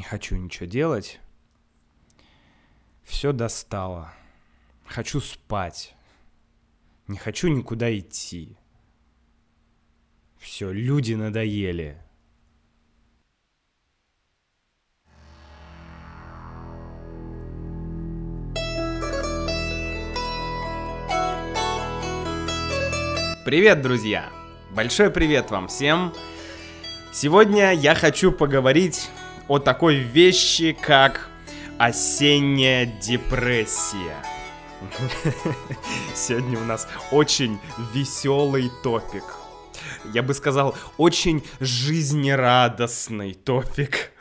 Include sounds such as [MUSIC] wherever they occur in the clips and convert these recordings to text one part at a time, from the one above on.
Не хочу ничего делать. Все достало. Хочу спать. Не хочу никуда идти. Все, люди надоели. Привет, друзья! Большой привет вам всем! Сегодня я хочу поговорить о такой вещи, как осенняя депрессия. [LAUGHS] Сегодня у нас очень веселый топик. Я бы сказал, очень жизнерадостный топик.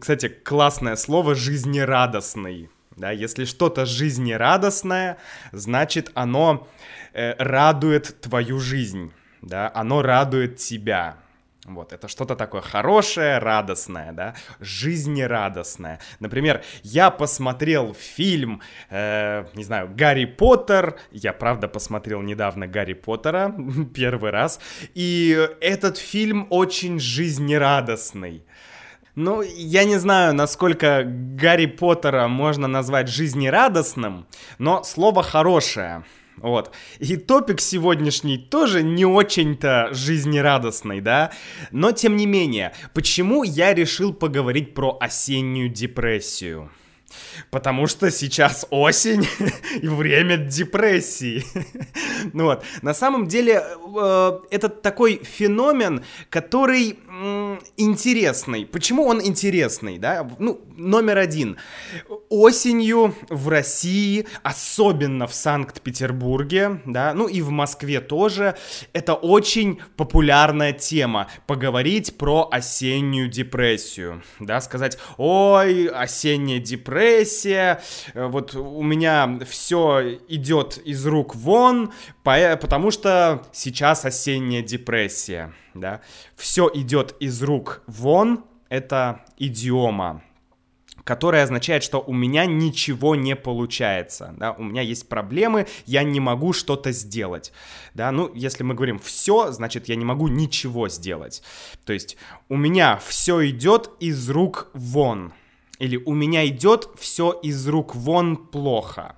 Кстати, классное слово жизнерадостный. Да, если что-то жизнерадостное, значит оно э, радует твою жизнь, да, оно радует тебя. Вот, это что-то такое хорошее, радостное, да, жизнерадостное. Например, я посмотрел фильм, э, не знаю, Гарри Поттер, я правда посмотрел недавно Гарри Поттера, [LAUGHS] первый раз, и этот фильм очень жизнерадостный. Ну, я не знаю, насколько Гарри Поттера можно назвать жизнерадостным, но слово хорошее. Вот. И топик сегодняшний тоже не очень-то жизнерадостный, да? Но тем не менее, почему я решил поговорить про осеннюю депрессию? Потому что сейчас осень [LAUGHS] и время депрессии. [LAUGHS] ну вот. На самом деле, э, это такой феномен, который э, интересный. Почему он интересный, да? Ну, номер один. Осенью в России, особенно в Санкт-Петербурге, да, ну и в Москве тоже, это очень популярная тема. Поговорить про осеннюю депрессию, да, сказать, ой, осенняя депрессия, э, вот у меня все идет из рук вон, потому что сейчас осенняя депрессия, да, все идет из рук вон, это идиома, которая означает, что у меня ничего не получается, да, у меня есть проблемы, я не могу что-то сделать, да, ну, если мы говорим все, значит, я не могу ничего сделать, то есть у меня все идет из рук вон, или у меня идет все из рук вон плохо,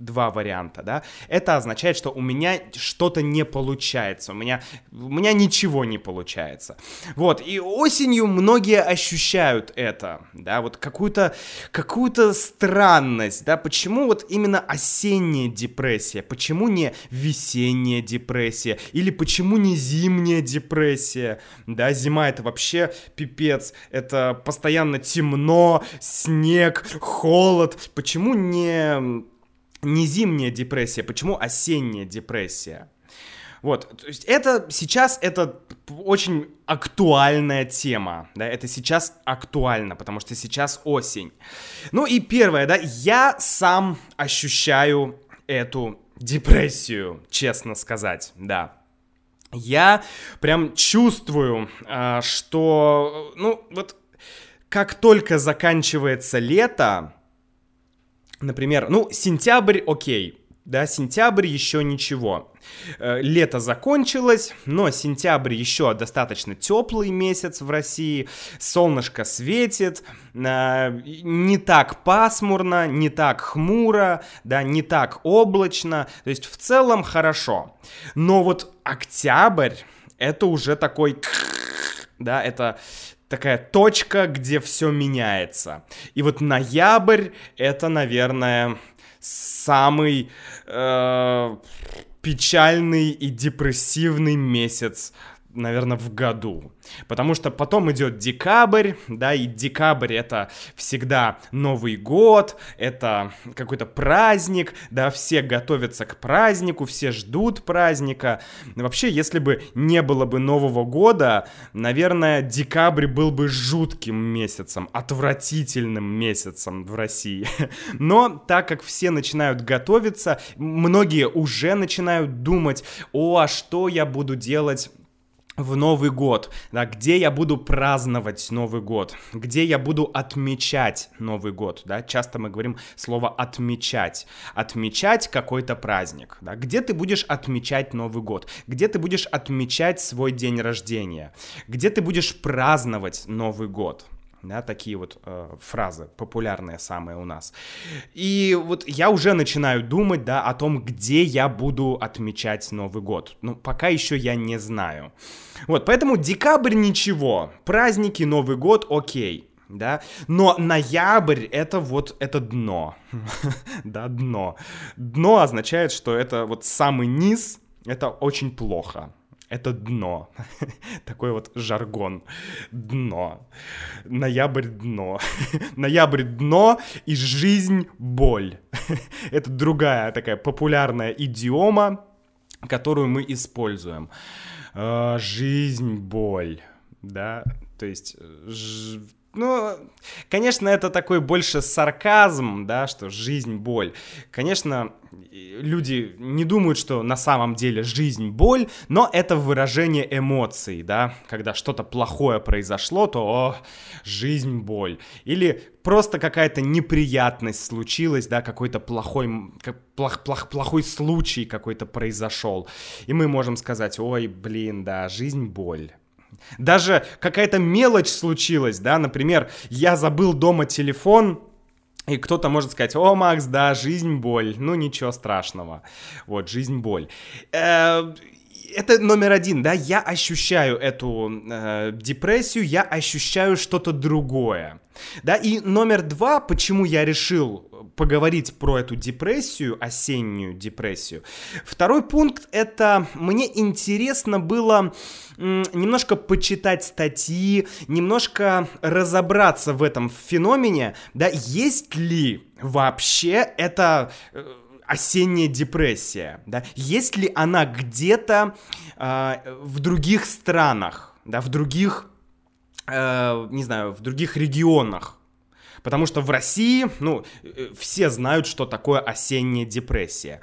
два варианта, да, это означает, что у меня что-то не получается, у меня, у меня ничего не получается. Вот, и осенью многие ощущают это, да, вот какую-то какую странность, да, почему вот именно осенняя депрессия, почему не весенняя депрессия, или почему не зимняя депрессия, да, зима это вообще пипец, это постоянно темно, снег, холод, почему не не зимняя депрессия, почему осенняя депрессия? Вот, то есть это сейчас это очень актуальная тема, да, это сейчас актуально, потому что сейчас осень. Ну и первое, да, я сам ощущаю эту депрессию, честно сказать, да. Я прям чувствую, а, что, ну, вот как только заканчивается лето, Например, ну, сентябрь, окей, да, сентябрь еще ничего. Э, лето закончилось, но сентябрь еще достаточно теплый месяц в России, солнышко светит, э, не так пасмурно, не так хмуро, да, не так облачно, то есть в целом хорошо. Но вот октябрь, это уже такой, да, это такая точка, где все меняется. И вот ноябрь это, наверное, самый э, печальный и депрессивный месяц, наверное, в году. Потому что потом идет декабрь, да, и декабрь это всегда Новый год, это какой-то праздник, да, все готовятся к празднику, все ждут праздника. Вообще, если бы не было бы Нового года, наверное, декабрь был бы жутким месяцем, отвратительным месяцем в России. [LAUGHS] Но так как все начинают готовиться, многие уже начинают думать, о, а что я буду делать в Новый год, да, где я буду праздновать Новый год, где я буду отмечать Новый год, да, часто мы говорим слово отмечать, отмечать какой-то праздник, да, где ты будешь отмечать Новый год, где ты будешь отмечать свой день рождения, где ты будешь праздновать Новый год, да, такие вот э, фразы популярные самые у нас. И вот я уже начинаю думать, да, о том, где я буду отмечать Новый год. Ну, пока еще я не знаю. Вот, поэтому декабрь ничего, праздники, Новый год, окей да, но ноябрь это вот, это дно, [LAUGHS] да, дно. Дно означает, что это вот самый низ, это очень плохо, это дно. [LAUGHS] Такой вот жаргон. Дно. Ноябрь дно. [LAUGHS] Ноябрь дно и жизнь боль. [LAUGHS] это другая такая популярная идиома, которую мы используем. А, жизнь боль. Да, то есть ж... Ну, конечно, это такой больше сарказм, да, что жизнь боль. Конечно, люди не думают, что на самом деле жизнь боль, но это выражение эмоций, да, когда что-то плохое произошло, то о, жизнь боль. Или просто какая-то неприятность случилась, да, какой-то плохой, плох, плох, плохой случай какой-то произошел. И мы можем сказать, ой, блин, да, жизнь боль. Даже какая-то мелочь случилась, да, например, я забыл дома телефон, и кто-то может сказать, о, Макс, да, жизнь боль, ну ничего страшного, вот, жизнь боль. Э, это номер один, да, я ощущаю эту э, депрессию, я ощущаю что-то другое, да, и номер два, почему я решил поговорить про эту депрессию, осеннюю депрессию. Второй пункт это мне интересно было немножко почитать статьи, немножко разобраться в этом феномене, да, есть ли вообще это э, осенняя депрессия, да, есть ли она где-то э, в других странах, да, в других, э, не знаю, в других регионах, Потому что в России, ну, э, все знают, что такое осенняя депрессия.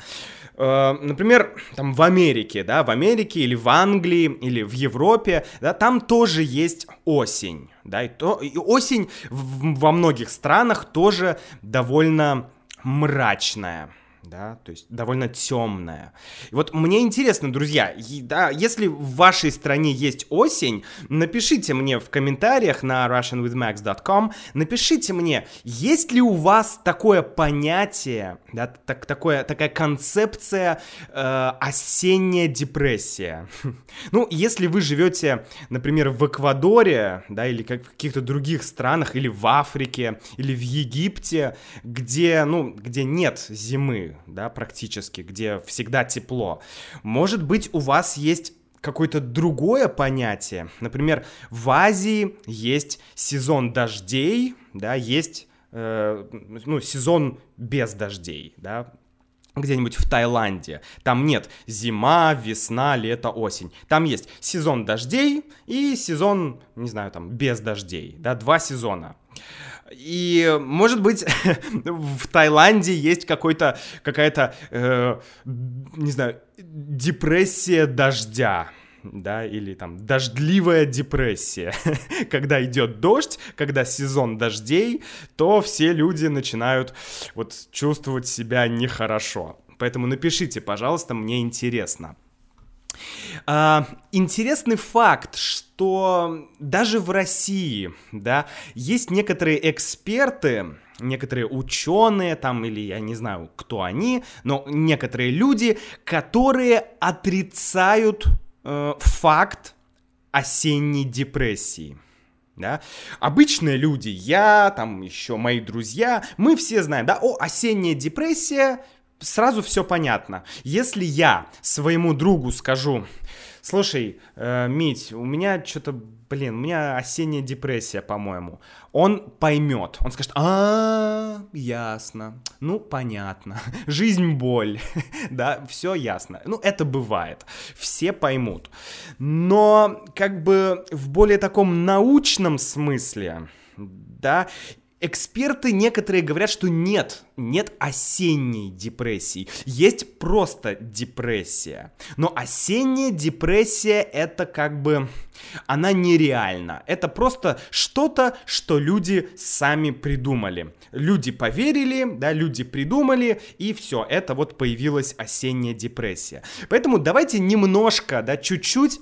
Э, например, там в Америке, да, в Америке или в Англии или в Европе, да, там тоже есть осень, да, и, то, и осень в, во многих странах тоже довольно мрачная да, то есть довольно темная. Вот мне интересно, друзья, да, если в вашей стране есть осень, напишите мне в комментариях на russianwithmax.com, напишите мне, есть ли у вас такое понятие, да, так, такое, такая концепция э, осенняя депрессия. [LAUGHS] ну, если вы живете, например, в Эквадоре, да, или как в каких-то других странах, или в Африке, или в Египте, где, ну, где нет зимы, да, практически, где всегда тепло. Может быть, у вас есть какое-то другое понятие. Например, в Азии есть сезон дождей, да, есть э, ну, сезон без дождей, да, где-нибудь в Таиланде. Там нет зима, весна, лето, осень. Там есть сезон дождей и сезон, не знаю, там без дождей, да, два сезона. И, может быть, [LAUGHS] в Таиланде есть какой-то, какая-то, э, не знаю, депрессия дождя да, или там дождливая депрессия. [LAUGHS] когда идет дождь, когда сезон дождей, то все люди начинают вот чувствовать себя нехорошо. Поэтому напишите, пожалуйста, мне интересно. А, интересный факт, что даже в России, да, есть некоторые эксперты, некоторые ученые там, или я не знаю, кто они, но некоторые люди, которые отрицают э, факт осенней депрессии. Да? Обычные люди, я, там еще мои друзья, мы все знаем, да, о, осенняя депрессия, сразу все понятно. Если я своему другу скажу, слушай, э, Мить, у меня что-то, блин, у меня осенняя депрессия, по-моему, он поймет, он скажет, а, ясно, ну, понятно, [LAUGHS] жизнь боль, [LAUGHS] да, все ясно. Ну, это бывает, все поймут. Но, как бы, в более таком научном смысле, да, Эксперты некоторые говорят, что нет, нет осенней депрессии, есть просто депрессия. Но осенняя депрессия это как бы, она нереальна. Это просто что-то, что люди сами придумали. Люди поверили, да, люди придумали, и все, это вот появилась осенняя депрессия. Поэтому давайте немножко, да, чуть-чуть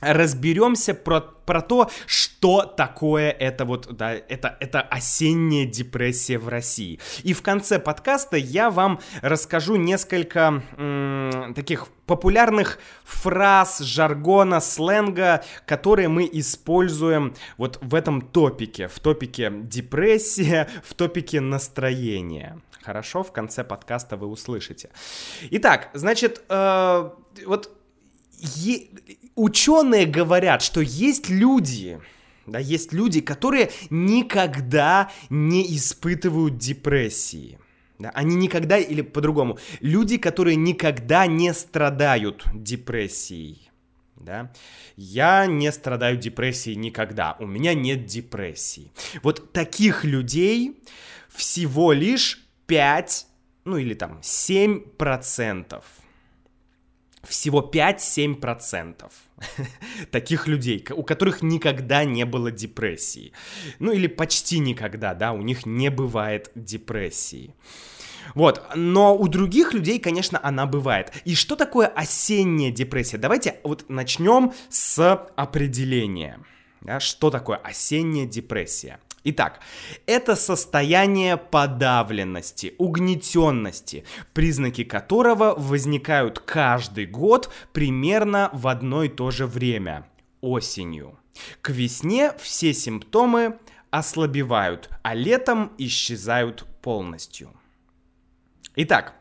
разберемся про, про то, что такое это вот, да, это, это осенняя депрессия в России. И в конце подкаста я вам расскажу несколько м- таких популярных фраз, жаргона, сленга, которые мы используем вот в этом топике, в топике депрессия, в топике настроения. Хорошо, в конце подкаста вы услышите. Итак, значит, э, вот е- ученые говорят, что есть люди, да, есть люди, которые никогда не испытывают депрессии. Да, они никогда, или по-другому, люди, которые никогда не страдают депрессией. Да? Я не страдаю депрессией никогда, у меня нет депрессии. Вот таких людей всего лишь 5, ну или там 7 процентов всего 5-7% [LAUGHS] таких людей, у которых никогда не было депрессии. Ну или почти никогда, да, у них не бывает депрессии. Вот, но у других людей, конечно, она бывает. И что такое осенняя депрессия? Давайте вот начнем с определения. Да, что такое осенняя депрессия? Итак, это состояние подавленности, угнетенности, признаки которого возникают каждый год примерно в одно и то же время – осенью. К весне все симптомы ослабевают, а летом исчезают полностью. Итак,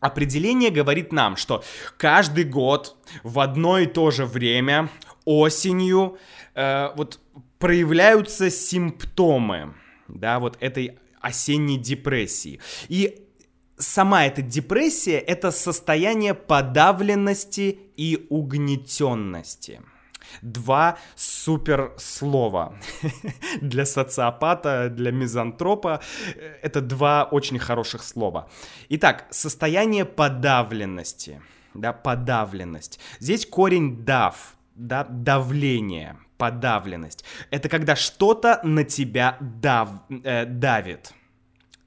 определение говорит нам, что каждый год в одно и то же время осенью э, вот проявляются симптомы, да, вот этой осенней депрессии. И сама эта депрессия — это состояние подавленности и угнетенности. Два супер слова. [LAUGHS] для социопата, для мизантропа это два очень хороших слова. Итак, состояние подавленности. Да, подавленность. Здесь корень дав, да, давление, подавленность. Это когда что-то на тебя дав, э, давит.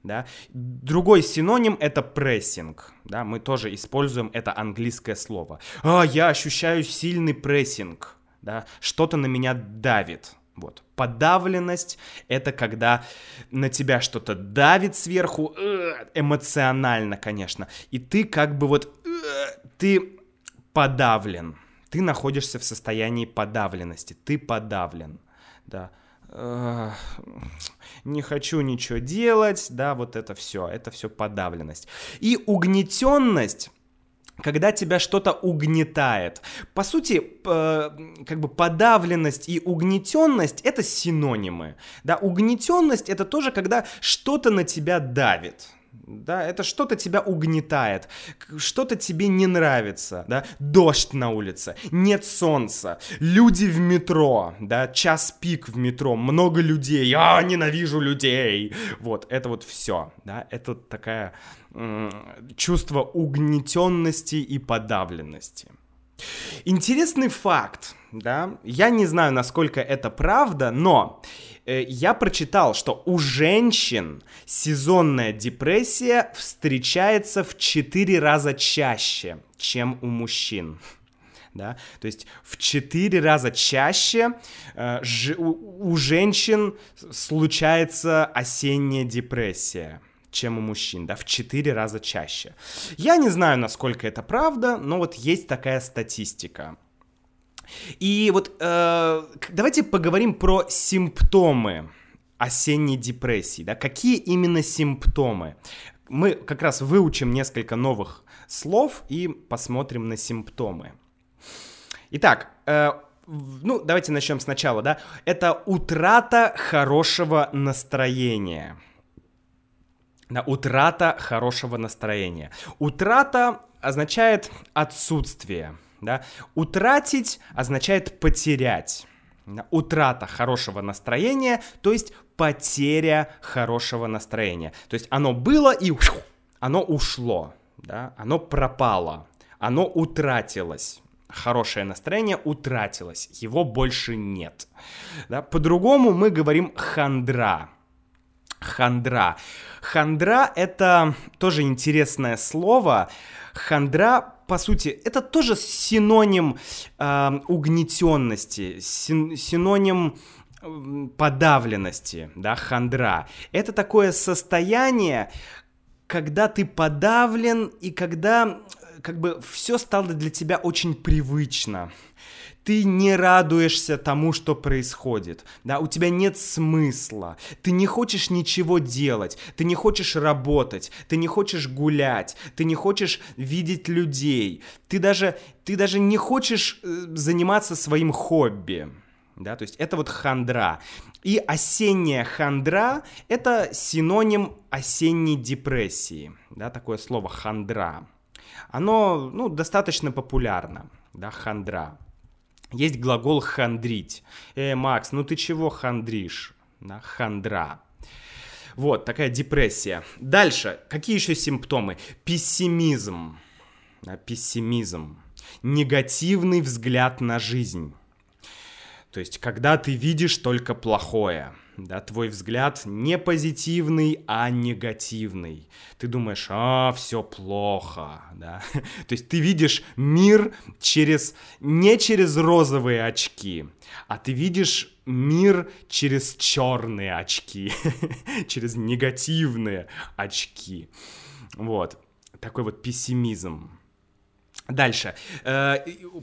Да? Другой синоним это прессинг. Да? Мы тоже используем это английское слово. А, я ощущаю сильный прессинг. Да? Что-то на меня давит. Вот. Подавленность — это когда на тебя что-то давит сверху, э, эмоционально, конечно, и ты как бы вот, э, ты подавлен ты находишься в состоянии подавленности, ты подавлен, да, не хочу ничего делать, да, вот это все, это все подавленность. И угнетенность когда тебя что-то угнетает. По сути, как бы подавленность и угнетенность это синонимы. Да, угнетенность это тоже когда что-то на тебя давит да, это что-то тебя угнетает, что-то тебе не нравится, да, дождь на улице, нет солнца, люди в метро, да, час пик в метро, много людей, я ненавижу людей, вот, это вот все, да, это такая чувство угнетенности и подавленности. Интересный факт, да, я не знаю, насколько это правда, но Э, я прочитал, что у женщин сезонная депрессия встречается в 4 раза чаще, чем у мужчин. Да? То есть в 4 раза чаще э, ж, у, у женщин случается осенняя депрессия чем у мужчин, да, в 4 раза чаще. Я не знаю, насколько это правда, но вот есть такая статистика. И вот э, давайте поговорим про симптомы осенней депрессии. Да? Какие именно симптомы? Мы как раз выучим несколько новых слов и посмотрим на симптомы. Итак, э, ну, давайте начнем сначала, да. Это утрата хорошего настроения. Да, утрата хорошего настроения. Утрата означает отсутствие да? Утратить означает потерять. Утрата хорошего настроения, то есть потеря хорошего настроения. То есть оно было и оно ушло, да? оно пропало, оно утратилось хорошее настроение утратилось, его больше нет. Да? По-другому мы говорим хандра. Хандра. Хандра — это тоже интересное слово. Хандра, по сути, это тоже синоним э, угнетенности, син, синоним подавленности, да, хандра. Это такое состояние, когда ты подавлен и когда как бы все стало для тебя очень привычно ты не радуешься тому, что происходит, да, у тебя нет смысла, ты не хочешь ничего делать, ты не хочешь работать, ты не хочешь гулять, ты не хочешь видеть людей, ты даже, ты даже не хочешь э, заниматься своим хобби, да, то есть это вот хандра. И осенняя хандра — это синоним осенней депрессии, да, такое слово хандра. Оно, ну, достаточно популярно, да, хандра. Есть глагол хандрить. Э, Макс, ну ты чего хандришь? Да, хандра. Вот, такая депрессия. Дальше, какие еще симптомы? Пессимизм. Да, пессимизм. Негативный взгляд на жизнь. То есть, когда ты видишь только плохое да, твой взгляд не позитивный, а негативный. Ты думаешь, а, все плохо, да. [LAUGHS] То есть ты видишь мир через, не через розовые очки, а ты видишь мир через черные очки, [LAUGHS] через негативные очки. Вот, такой вот пессимизм. Дальше. Э,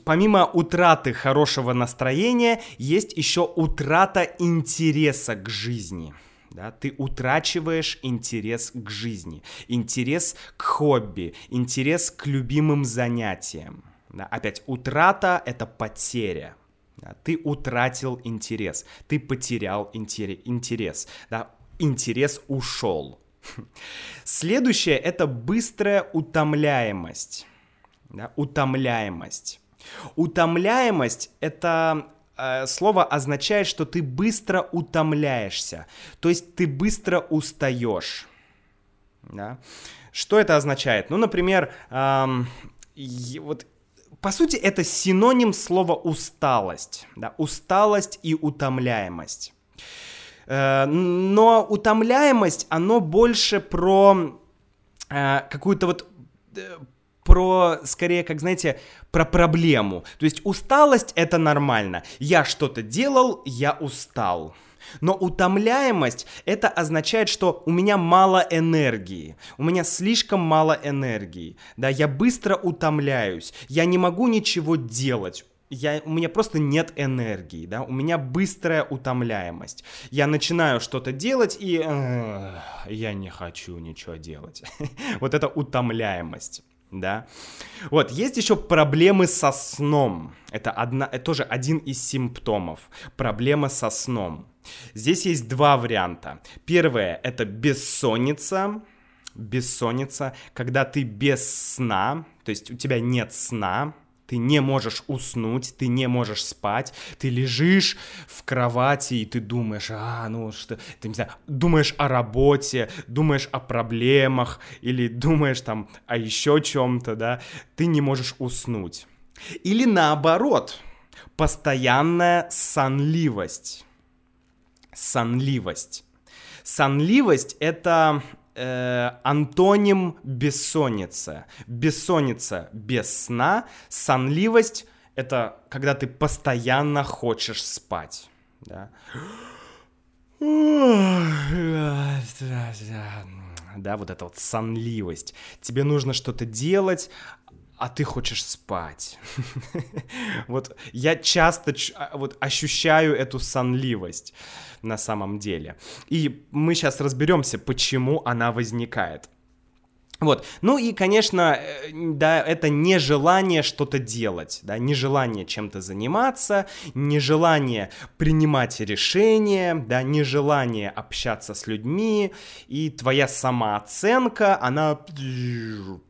помимо утраты хорошего настроения, есть еще утрата интереса к жизни. Да, ты утрачиваешь интерес к жизни, интерес к хобби, интерес к любимым занятиям. Да, опять, утрата — это потеря. Да, ты утратил интерес, ты потерял интерес. Да, интерес ушел. [LAUGHS] Следующее — это быстрая утомляемость да, утомляемость. Утомляемость — это э, слово означает, что ты быстро утомляешься, то есть ты быстро устаешь. Да? Что это означает? Ну, например, эм, вот по сути, это синоним слова усталость. Да? Усталость и утомляемость. Э, но утомляемость, оно больше про э, какую-то вот э, про, скорее, как, знаете, про проблему. То есть усталость — это нормально. Я что-то делал, я устал. Но утомляемость — это означает, что у меня мало энергии, у меня слишком мало энергии, да, я быстро утомляюсь, я не могу ничего делать, я, у меня просто нет энергии, да, у меня быстрая утомляемость. Я начинаю что-то делать и э, я не хочу ничего делать. [LAUGHS] вот это утомляемость да. Вот, есть еще проблемы со сном. Это, одна, это тоже один из симптомов. Проблема со сном. Здесь есть два варианта. Первое — это бессонница. Бессонница, когда ты без сна, то есть у тебя нет сна, ты не можешь уснуть, ты не можешь спать, ты лежишь в кровати и ты думаешь, а, ну что, ты не знаю, думаешь о работе, думаешь о проблемах или думаешь там о еще чем-то, да, ты не можешь уснуть. Или наоборот, постоянная сонливость. Сонливость. Сонливость — это э, антоним бессонница. Бессонница без сна, сонливость — это когда ты постоянно хочешь спать. Да? Да, вот эта вот сонливость. Тебе нужно что-то делать, а ты хочешь спать. [LAUGHS] вот я часто а, вот ощущаю эту сонливость на самом деле. И мы сейчас разберемся, почему она возникает. Вот. Ну и, конечно, э, да, это нежелание что-то делать, да, нежелание чем-то заниматься, нежелание принимать решения, да, нежелание общаться с людьми, и твоя самооценка, она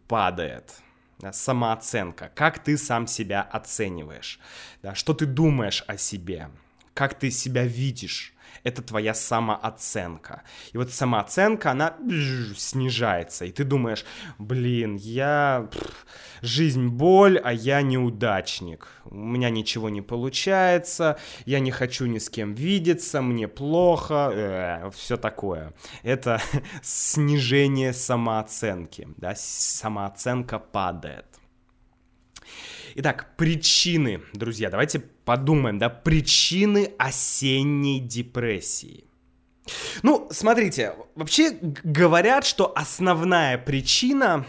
падает. Да, самооценка, как ты сам себя оцениваешь, да, что ты думаешь о себе, как ты себя видишь, это твоя самооценка. И вот самооценка, она снижается, и ты думаешь, блин, я... Жизнь боль, а я неудачник. У меня ничего не получается, я не хочу ни с кем видеться, мне плохо, э, все такое. Это [LAUGHS] снижение самооценки, да, самооценка падает. Итак, причины, друзья, давайте подумаем, да, причины осенней депрессии. Ну, смотрите, вообще говорят, что основная причина,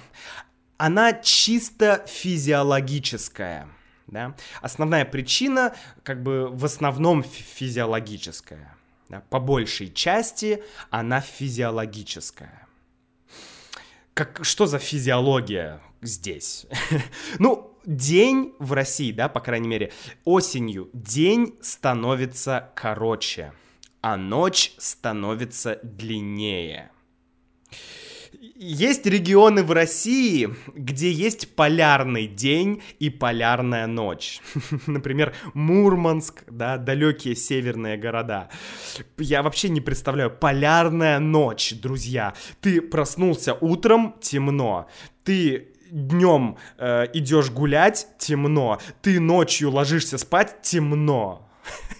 она чисто физиологическая. Да? Основная причина, как бы в основном физиологическая. Да? По большей части она физиологическая. Как, что за физиология здесь? [LAUGHS] ну, день в России, да, по крайней мере, осенью день становится короче, а ночь становится длиннее. Есть регионы в России, где есть полярный день и полярная ночь. [LAUGHS] Например, Мурманск, да, далекие северные города. Я вообще не представляю, полярная ночь, друзья. Ты проснулся утром, темно. Ты днем э, идешь гулять, темно. Ты ночью ложишься спать, темно.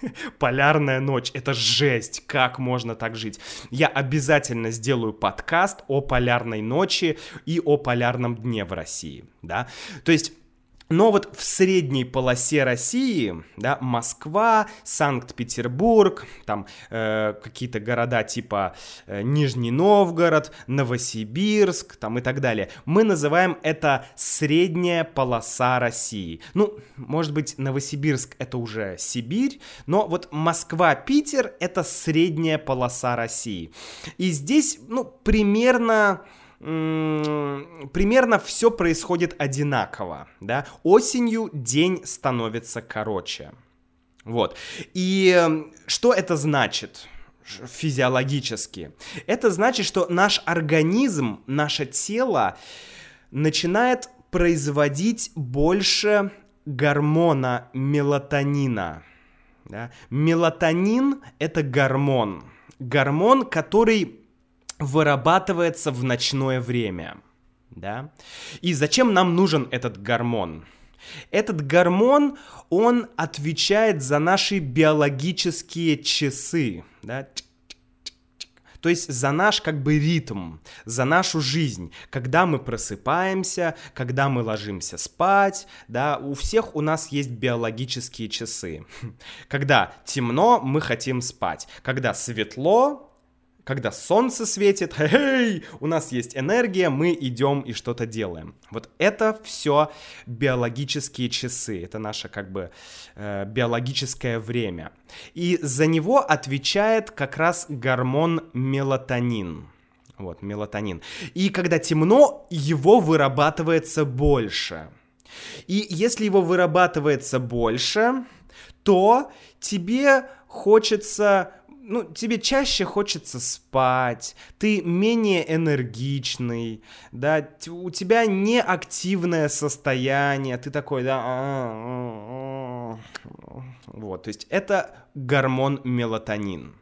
[LAUGHS] Полярная ночь, это жесть, как можно так жить. Я обязательно сделаю подкаст о полярной ночи и о полярном дне в России, да. То есть но вот в средней полосе России, да, Москва, Санкт-Петербург, там э, какие-то города типа э, Нижний Новгород, Новосибирск, там и так далее, мы называем это средняя полоса России. Ну, может быть, Новосибирск это уже Сибирь, но вот Москва, Питер это средняя полоса России. И здесь, ну, примерно примерно все происходит одинаково, да. Осенью день становится короче. Вот. И что это значит? физиологически. Это значит, что наш организм, наше тело начинает производить больше гормона мелатонина. Да? Мелатонин — это гормон. Гормон, который вырабатывается в ночное время. Да? И зачем нам нужен этот гормон? Этот гормон, он отвечает за наши биологические часы, да? То есть за наш как бы ритм, за нашу жизнь, когда мы просыпаемся, когда мы ложимся спать, да, у всех у нас есть биологические часы. [LAUGHS] Когда темно, мы хотим спать. Когда светло, когда солнце светит, [LAUGHS] хей, у нас есть энергия, мы идем и что-то делаем. Вот это все биологические часы, это наше как бы э, биологическое время. И за него отвечает как раз гормон мелатонин. Вот, мелатонин. И когда темно, его вырабатывается больше. И если его вырабатывается больше, то тебе хочется ну, тебе чаще хочется спать, ты менее энергичный, да, у тебя неактивное состояние, ты такой, да, а, а, а. вот, то есть это гормон мелатонин.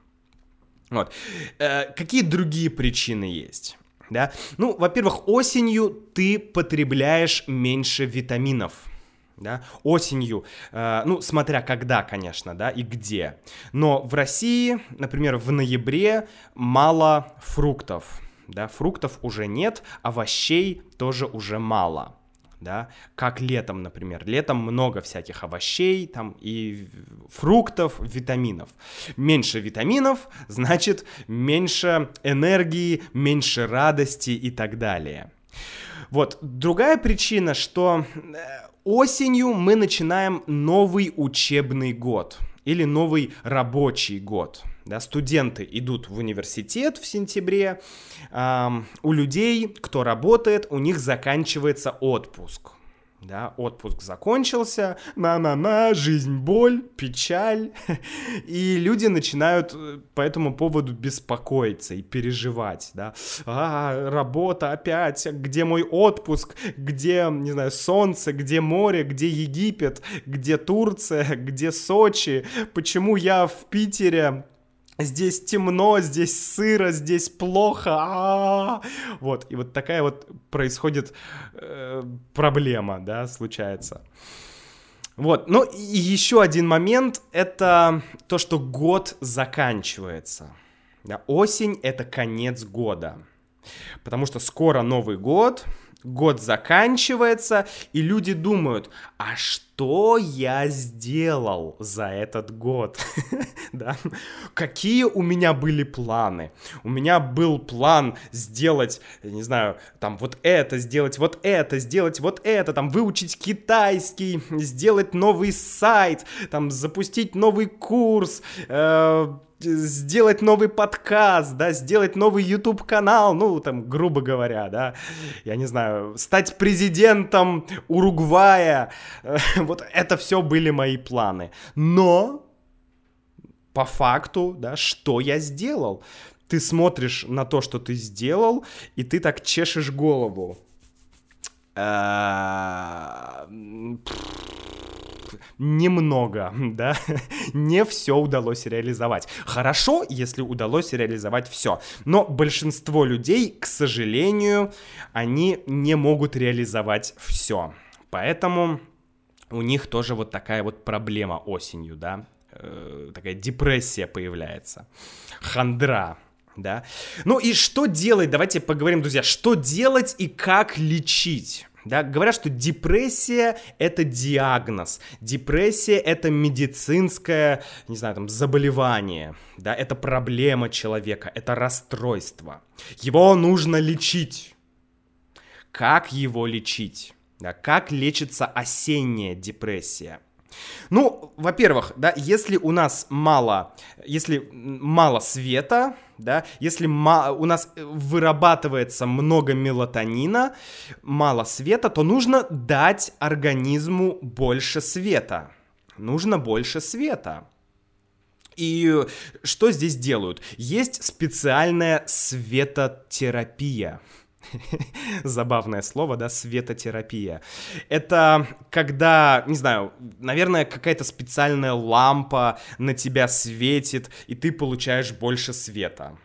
Вот. Э, какие другие причины есть? Да? Ну, во-первых, осенью ты потребляешь меньше витаминов да, осенью, э, ну, смотря когда, конечно, да, и где. Но в России, например, в ноябре мало фруктов, да, фруктов уже нет, овощей тоже уже мало, да, как летом, например. Летом много всяких овощей, там, и фруктов, витаминов. Меньше витаминов, [LAUGHS] значит, меньше энергии, меньше радости и так далее. Вот, другая причина, что э, осенью мы начинаем новый учебный год или новый рабочий год. Да, студенты идут в университет в сентябре, эм, у людей, кто работает, у них заканчивается отпуск да, отпуск закончился, на-на-на, жизнь боль, печаль, [LAUGHS] и люди начинают э, по этому поводу беспокоиться и переживать, да, а, работа опять, где мой отпуск, где, не знаю, солнце, где море, где Египет, где Турция, [LAUGHS] где Сочи, почему я в Питере, здесь темно, здесь сыро, здесь плохо, а вот, и вот такая вот происходит э, проблема, да, случается. Вот, ну и еще один момент, это то, что год заканчивается. Да, осень — это конец года, потому что скоро Новый год, год заканчивается, и люди думают, а что я сделал за этот год? [LAUGHS] да? Какие у меня были планы? У меня был план сделать, не знаю, там вот это, сделать вот это, сделать вот это, там выучить китайский, сделать новый сайт, там запустить новый курс, э сделать новый подкаст, да, сделать новый YouTube канал, ну, там, грубо говоря, да, я не знаю, стать президентом Уругвая, [LAUGHS] вот это все были мои планы. Но, по факту, да, что я сделал? Ты смотришь на то, что ты сделал, и ты так чешешь голову. Немного, [LAUGHS] да, [LAUGHS] не все удалось реализовать. Хорошо, если удалось реализовать все, но большинство людей, к сожалению, они не могут реализовать все. Поэтому у них тоже вот такая вот проблема осенью, да, э, такая депрессия появляется, хандра, да. Ну и что делать? Давайте поговорим, друзья, что делать и как лечить. Да, говорят, что депрессия — это диагноз, депрессия — это медицинское, не знаю, там, заболевание, да, это проблема человека, это расстройство. Его нужно лечить. Как его лечить? Да, как лечится осенняя депрессия? Ну, во-первых, да, если у нас мало, если мало света, да, если у нас вырабатывается много мелатонина, мало света, то нужно дать организму больше света. Нужно больше света. И что здесь делают? Есть специальная светотерапия. [LAUGHS] Забавное слово, да, светотерапия. Это когда, не знаю, наверное, какая-то специальная лампа на тебя светит, и ты получаешь больше света.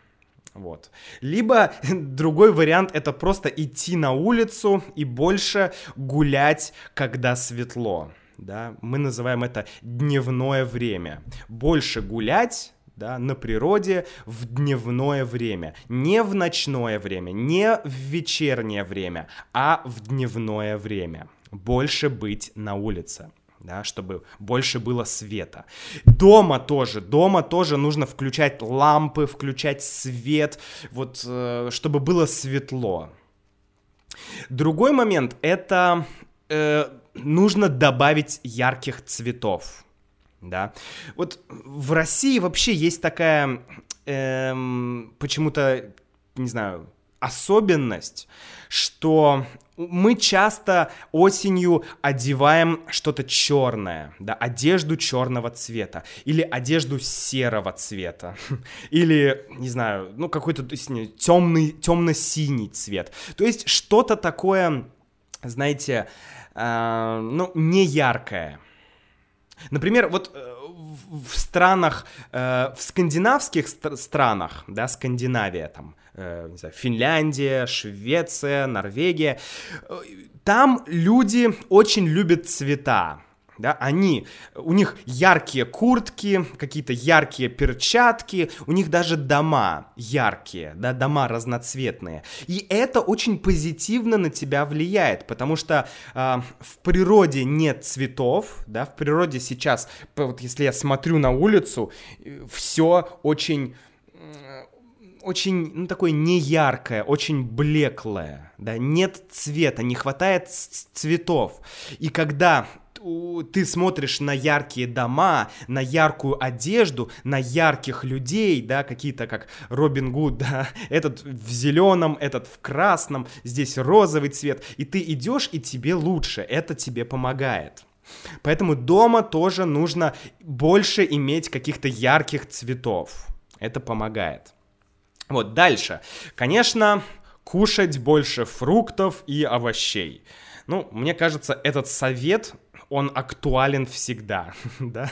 Вот. Либо [LAUGHS] другой вариант это просто идти на улицу и больше гулять, когда светло. Да? Мы называем это дневное время. Больше гулять да, на природе в дневное время. Не в ночное время, не в вечернее время, а в дневное время. Больше быть на улице да, чтобы больше было света. Дома тоже, дома тоже нужно включать лампы, включать свет, вот, э, чтобы было светло. Другой момент это э, нужно добавить ярких цветов да. Вот в России вообще есть такая эм, почему-то, не знаю, особенность, что мы часто осенью одеваем что-то черное, да, одежду черного цвета, или одежду серого цвета, [LAUGHS] или, не знаю, ну какой-то темный, темно-синий цвет. То есть что-то такое, знаете, э, ну, не яркое. Например, вот э, в странах, э, в скандинавских странах, да, Скандинавия, там, э, не знаю, Финляндия, Швеция, Норвегия, там люди очень любят цвета да, они, у них яркие куртки, какие-то яркие перчатки, у них даже дома яркие, да, дома разноцветные. И это очень позитивно на тебя влияет, потому что э, в природе нет цветов, да, в природе сейчас, вот если я смотрю на улицу, все очень очень, ну, такое неяркое, очень блеклое, да, нет цвета, не хватает цветов. И когда ты смотришь на яркие дома, на яркую одежду, на ярких людей, да, какие-то как Робин Гуд, [LAUGHS] да, этот в зеленом, этот в красном, здесь розовый цвет, и ты идешь, и тебе лучше, это тебе помогает. Поэтому дома тоже нужно больше иметь каких-то ярких цветов. Это помогает. Вот, дальше. Конечно, кушать больше фруктов и овощей. Ну, мне кажется, этот совет он актуален всегда, [LAUGHS] да,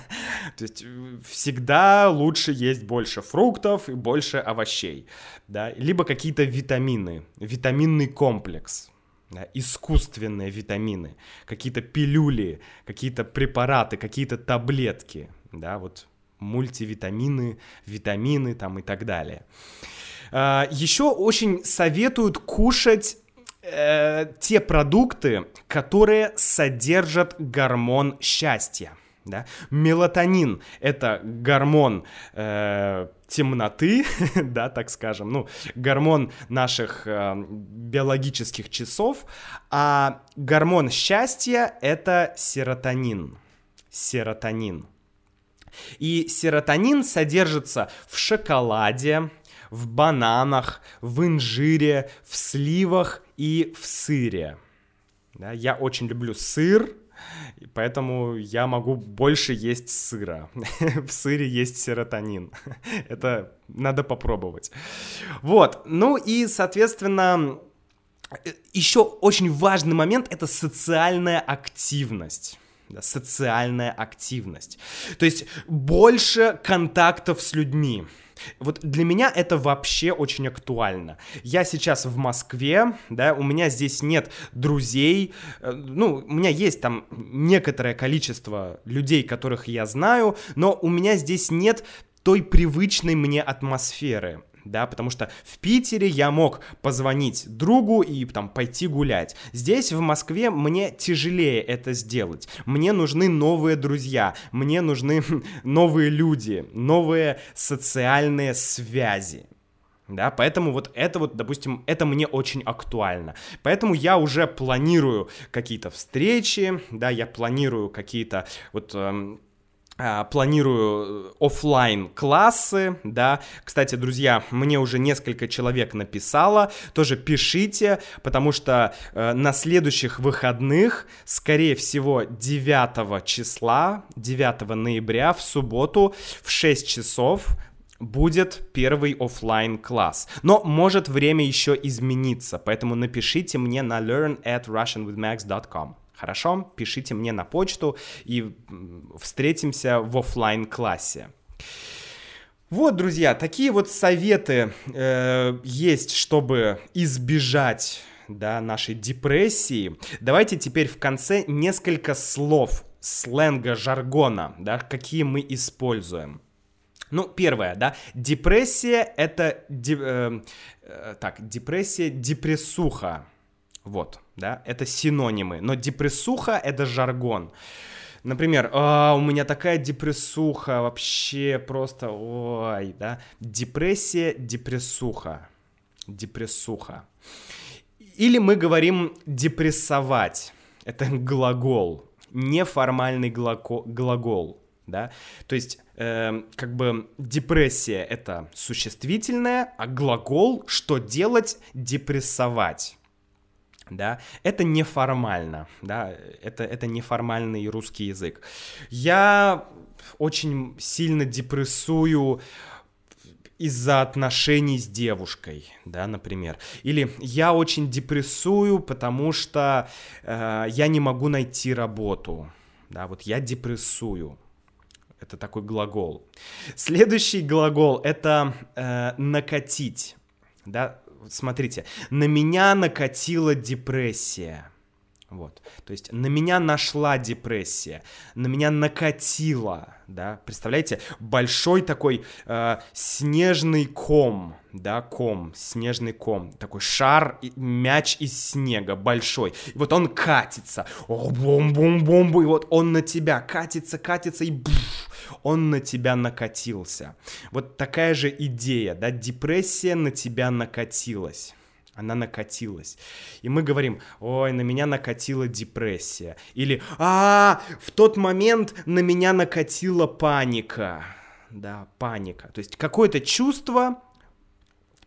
то есть э, всегда лучше есть больше фруктов и больше овощей, да, либо какие-то витамины, витаминный комплекс, да, искусственные витамины, какие-то пилюли, какие-то препараты, какие-то таблетки, да, вот мультивитамины, витамины там и так далее. А, Еще очень советуют кушать э, те продукты, которые содержат гормон счастья. Да? Мелатонин — это гормон э, темноты, [LAUGHS] да, так скажем, ну, гормон наших э, биологических часов, а гормон счастья — это серотонин. Серотонин. И серотонин содержится в шоколаде, в бананах, в инжире, в сливах и в сыре. Да, я очень люблю сыр, поэтому я могу больше есть сыра. [LAUGHS] в сыре есть серотонин. [LAUGHS] Это надо попробовать. Вот, ну и, соответственно, еще очень важный момент — это социальная активность да, социальная активность. То есть больше контактов с людьми. Вот для меня это вообще очень актуально. Я сейчас в Москве, да, у меня здесь нет друзей, э, ну, у меня есть там некоторое количество людей, которых я знаю, но у меня здесь нет той привычной мне атмосферы да, потому что в Питере я мог позвонить другу и там пойти гулять. Здесь, в Москве, мне тяжелее это сделать. Мне нужны новые друзья, мне нужны [LAUGHS] новые люди, новые социальные связи. Да, поэтому вот это вот, допустим, это мне очень актуально. Поэтому я уже планирую какие-то встречи, да, я планирую какие-то вот эм, планирую э, офлайн классы, да. Кстати, друзья, мне уже несколько человек написало, тоже пишите, потому что э, на следующих выходных, скорее всего, 9 числа, 9 ноября в субботу в 6 часов будет первый офлайн класс. Но может время еще измениться, поэтому напишите мне на learn at russianwithmax.com. Хорошо? Пишите мне на почту и встретимся в офлайн классе Вот, друзья, такие вот советы э, есть, чтобы избежать да, нашей депрессии. Давайте теперь в конце несколько слов сленга, жаргона, да, какие мы используем. Ну, первое, да, депрессия это, де, э, э, так, депрессия, депрессуха, вот, да, это синонимы. Но депрессуха — это жаргон. Например, а, у меня такая депрессуха, вообще просто, ой, да. Депрессия, депрессуха. Депрессуха. Или мы говорим депрессовать. Это глагол, неформальный глагол, глагол да, то есть э, как бы депрессия это существительное, а глагол что делать депрессовать да, это неформально, да, это, это неформальный русский язык. Я очень сильно депрессую из-за отношений с девушкой, да, например. Или я очень депрессую, потому что э, я не могу найти работу, да, вот я депрессую. Это такой глагол. Следующий глагол это э, накатить, да, смотрите, на меня накатила депрессия. Вот, то есть на меня нашла депрессия, на меня накатила, да, представляете, большой такой э, снежный ком, да, ком, снежный ком, такой шар, мяч из снега большой, и вот он катится, бум-бум-бум, и вот он на тебя катится, катится, и бф, он на тебя накатился. Вот такая же идея, да, депрессия на тебя накатилась она накатилась. И мы говорим, ой, на меня накатила депрессия. Или, а, в тот момент на меня накатила паника. Да, паника. То есть какое-то чувство,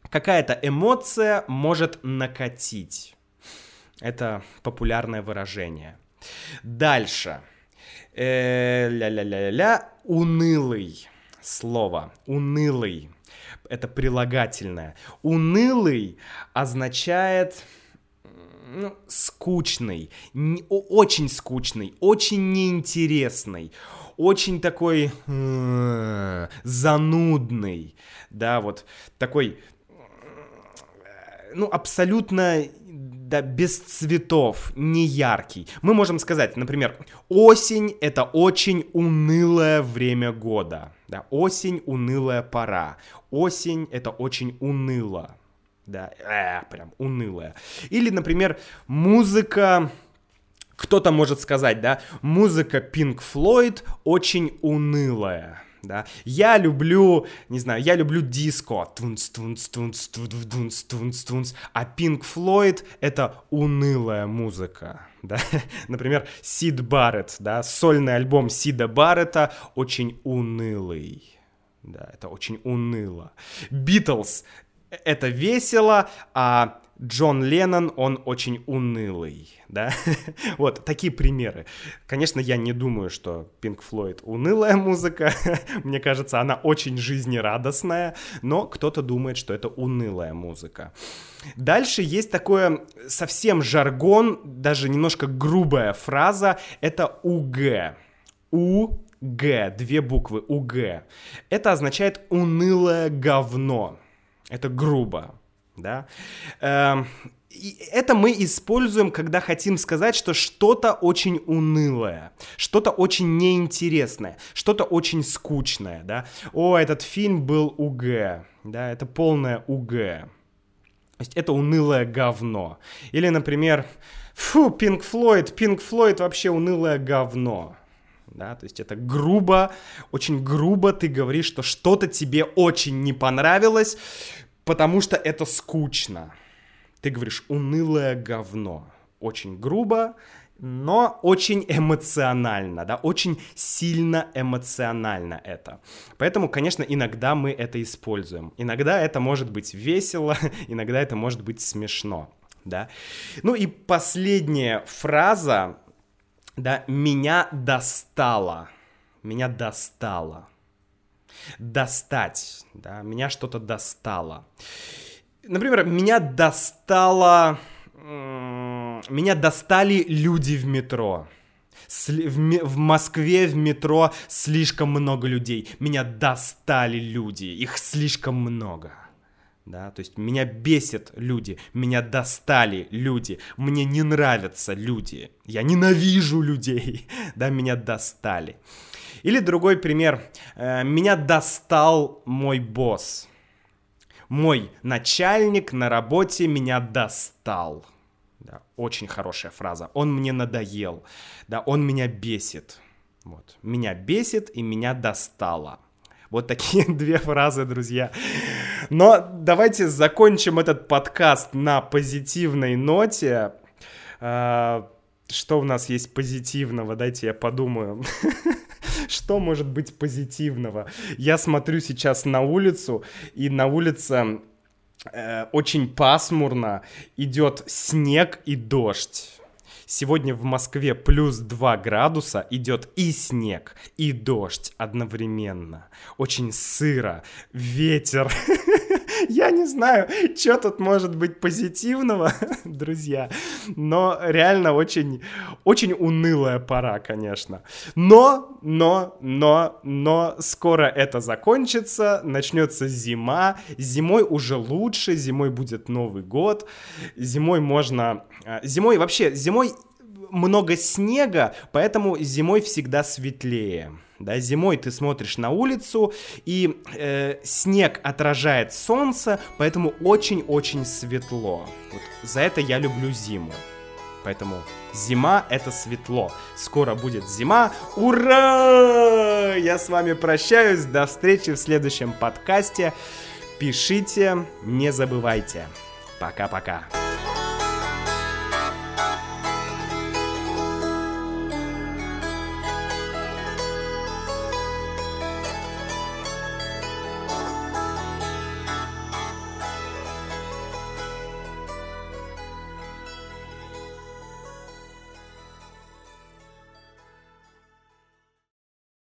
какая-то эмоция может накатить. Это популярное выражение. Дальше. Э, ля-ля-ля-ля, унылый. Слово. Унылый это прилагательное. Унылый означает ну, скучный, не, очень скучный, очень неинтересный, очень такой э, занудный, да, вот такой, ну, абсолютно да, без цветов, не яркий. Мы можем сказать, например, осень — это очень унылое время года. Да, осень — унылая пора. Осень — это очень уныло. Да, э, прям унылая. Или, например, музыка кто-то может сказать, да, музыка Pink Floyd очень унылая да. Я люблю, не знаю, я люблю диско, тунц, тунц, тунц, тунц, тунц, тунц, а Pink Floyd — это унылая музыка, [LAUGHS] да. Например, Сид Барретт, да, сольный альбом Сида Барретта очень унылый. Да, это очень уныло. Битлз — это весело, а Джон Леннон, он очень унылый, да? [LAUGHS] вот, такие примеры. Конечно, я не думаю, что Pink Floyd унылая музыка, [LAUGHS] мне кажется, она очень жизнерадостная, но кто-то думает, что это унылая музыка. Дальше есть такое совсем жаргон, даже немножко грубая фраза, это УГ. УГ, две буквы УГ. Это означает унылое говно. Это грубо да. Эм, и это мы используем, когда хотим сказать, что что-то очень унылое, что-то очень неинтересное, что-то очень скучное, да. О, этот фильм был УГ, да, это полное УГ. То есть это унылое говно. Или, например, фу, Пинк Флойд, Пинк Флойд вообще унылое говно. Да, то есть это грубо, очень грубо ты говоришь, что что-то тебе очень не понравилось, потому что это скучно. Ты говоришь унылое говно. Очень грубо, но очень эмоционально, да, очень сильно эмоционально это. Поэтому, конечно, иногда мы это используем. Иногда это может быть весело, [LAUGHS] иногда это может быть смешно, да. Ну и последняя фраза, да, меня достало, меня достало достать, да, меня что-то достало. Например, меня достало, меня достали люди в метро. В, Москве в метро слишком много людей. Меня достали люди, их слишком много. Да, то есть меня бесят люди, меня достали люди, мне не нравятся люди, я ненавижу людей, [LAUGHS] да, меня достали. Или другой пример. Э, меня достал мой босс. Мой начальник на работе меня достал. Да, очень хорошая фраза. Он мне надоел. Да, он меня бесит. Вот. Меня бесит и меня достало. Вот такие [LAUGHS] две фразы, друзья. Но давайте закончим этот подкаст на позитивной ноте. Что у нас есть позитивного? Дайте я подумаю. [LAUGHS] Что может быть позитивного? Я смотрю сейчас на улицу, и на улице э, очень пасмурно, идет снег и дождь. Сегодня в Москве плюс 2 градуса, идет и снег, и дождь одновременно. Очень сыро, ветер. [LAUGHS] Я не знаю, что тут может быть позитивного, [LAUGHS] друзья. Но реально очень, очень унылая пора, конечно. Но, но, но, но скоро это закончится, начнется зима. Зимой уже лучше, зимой будет Новый год. Зимой можно... А, зимой вообще, зимой много снега, поэтому зимой всегда светлее. Да, зимой ты смотришь на улицу, и э, снег отражает солнце, поэтому очень-очень светло. Вот за это я люблю зиму. Поэтому зима — это светло. Скоро будет зима. Ура! Я с вами прощаюсь. До встречи в следующем подкасте. Пишите, не забывайте. Пока-пока.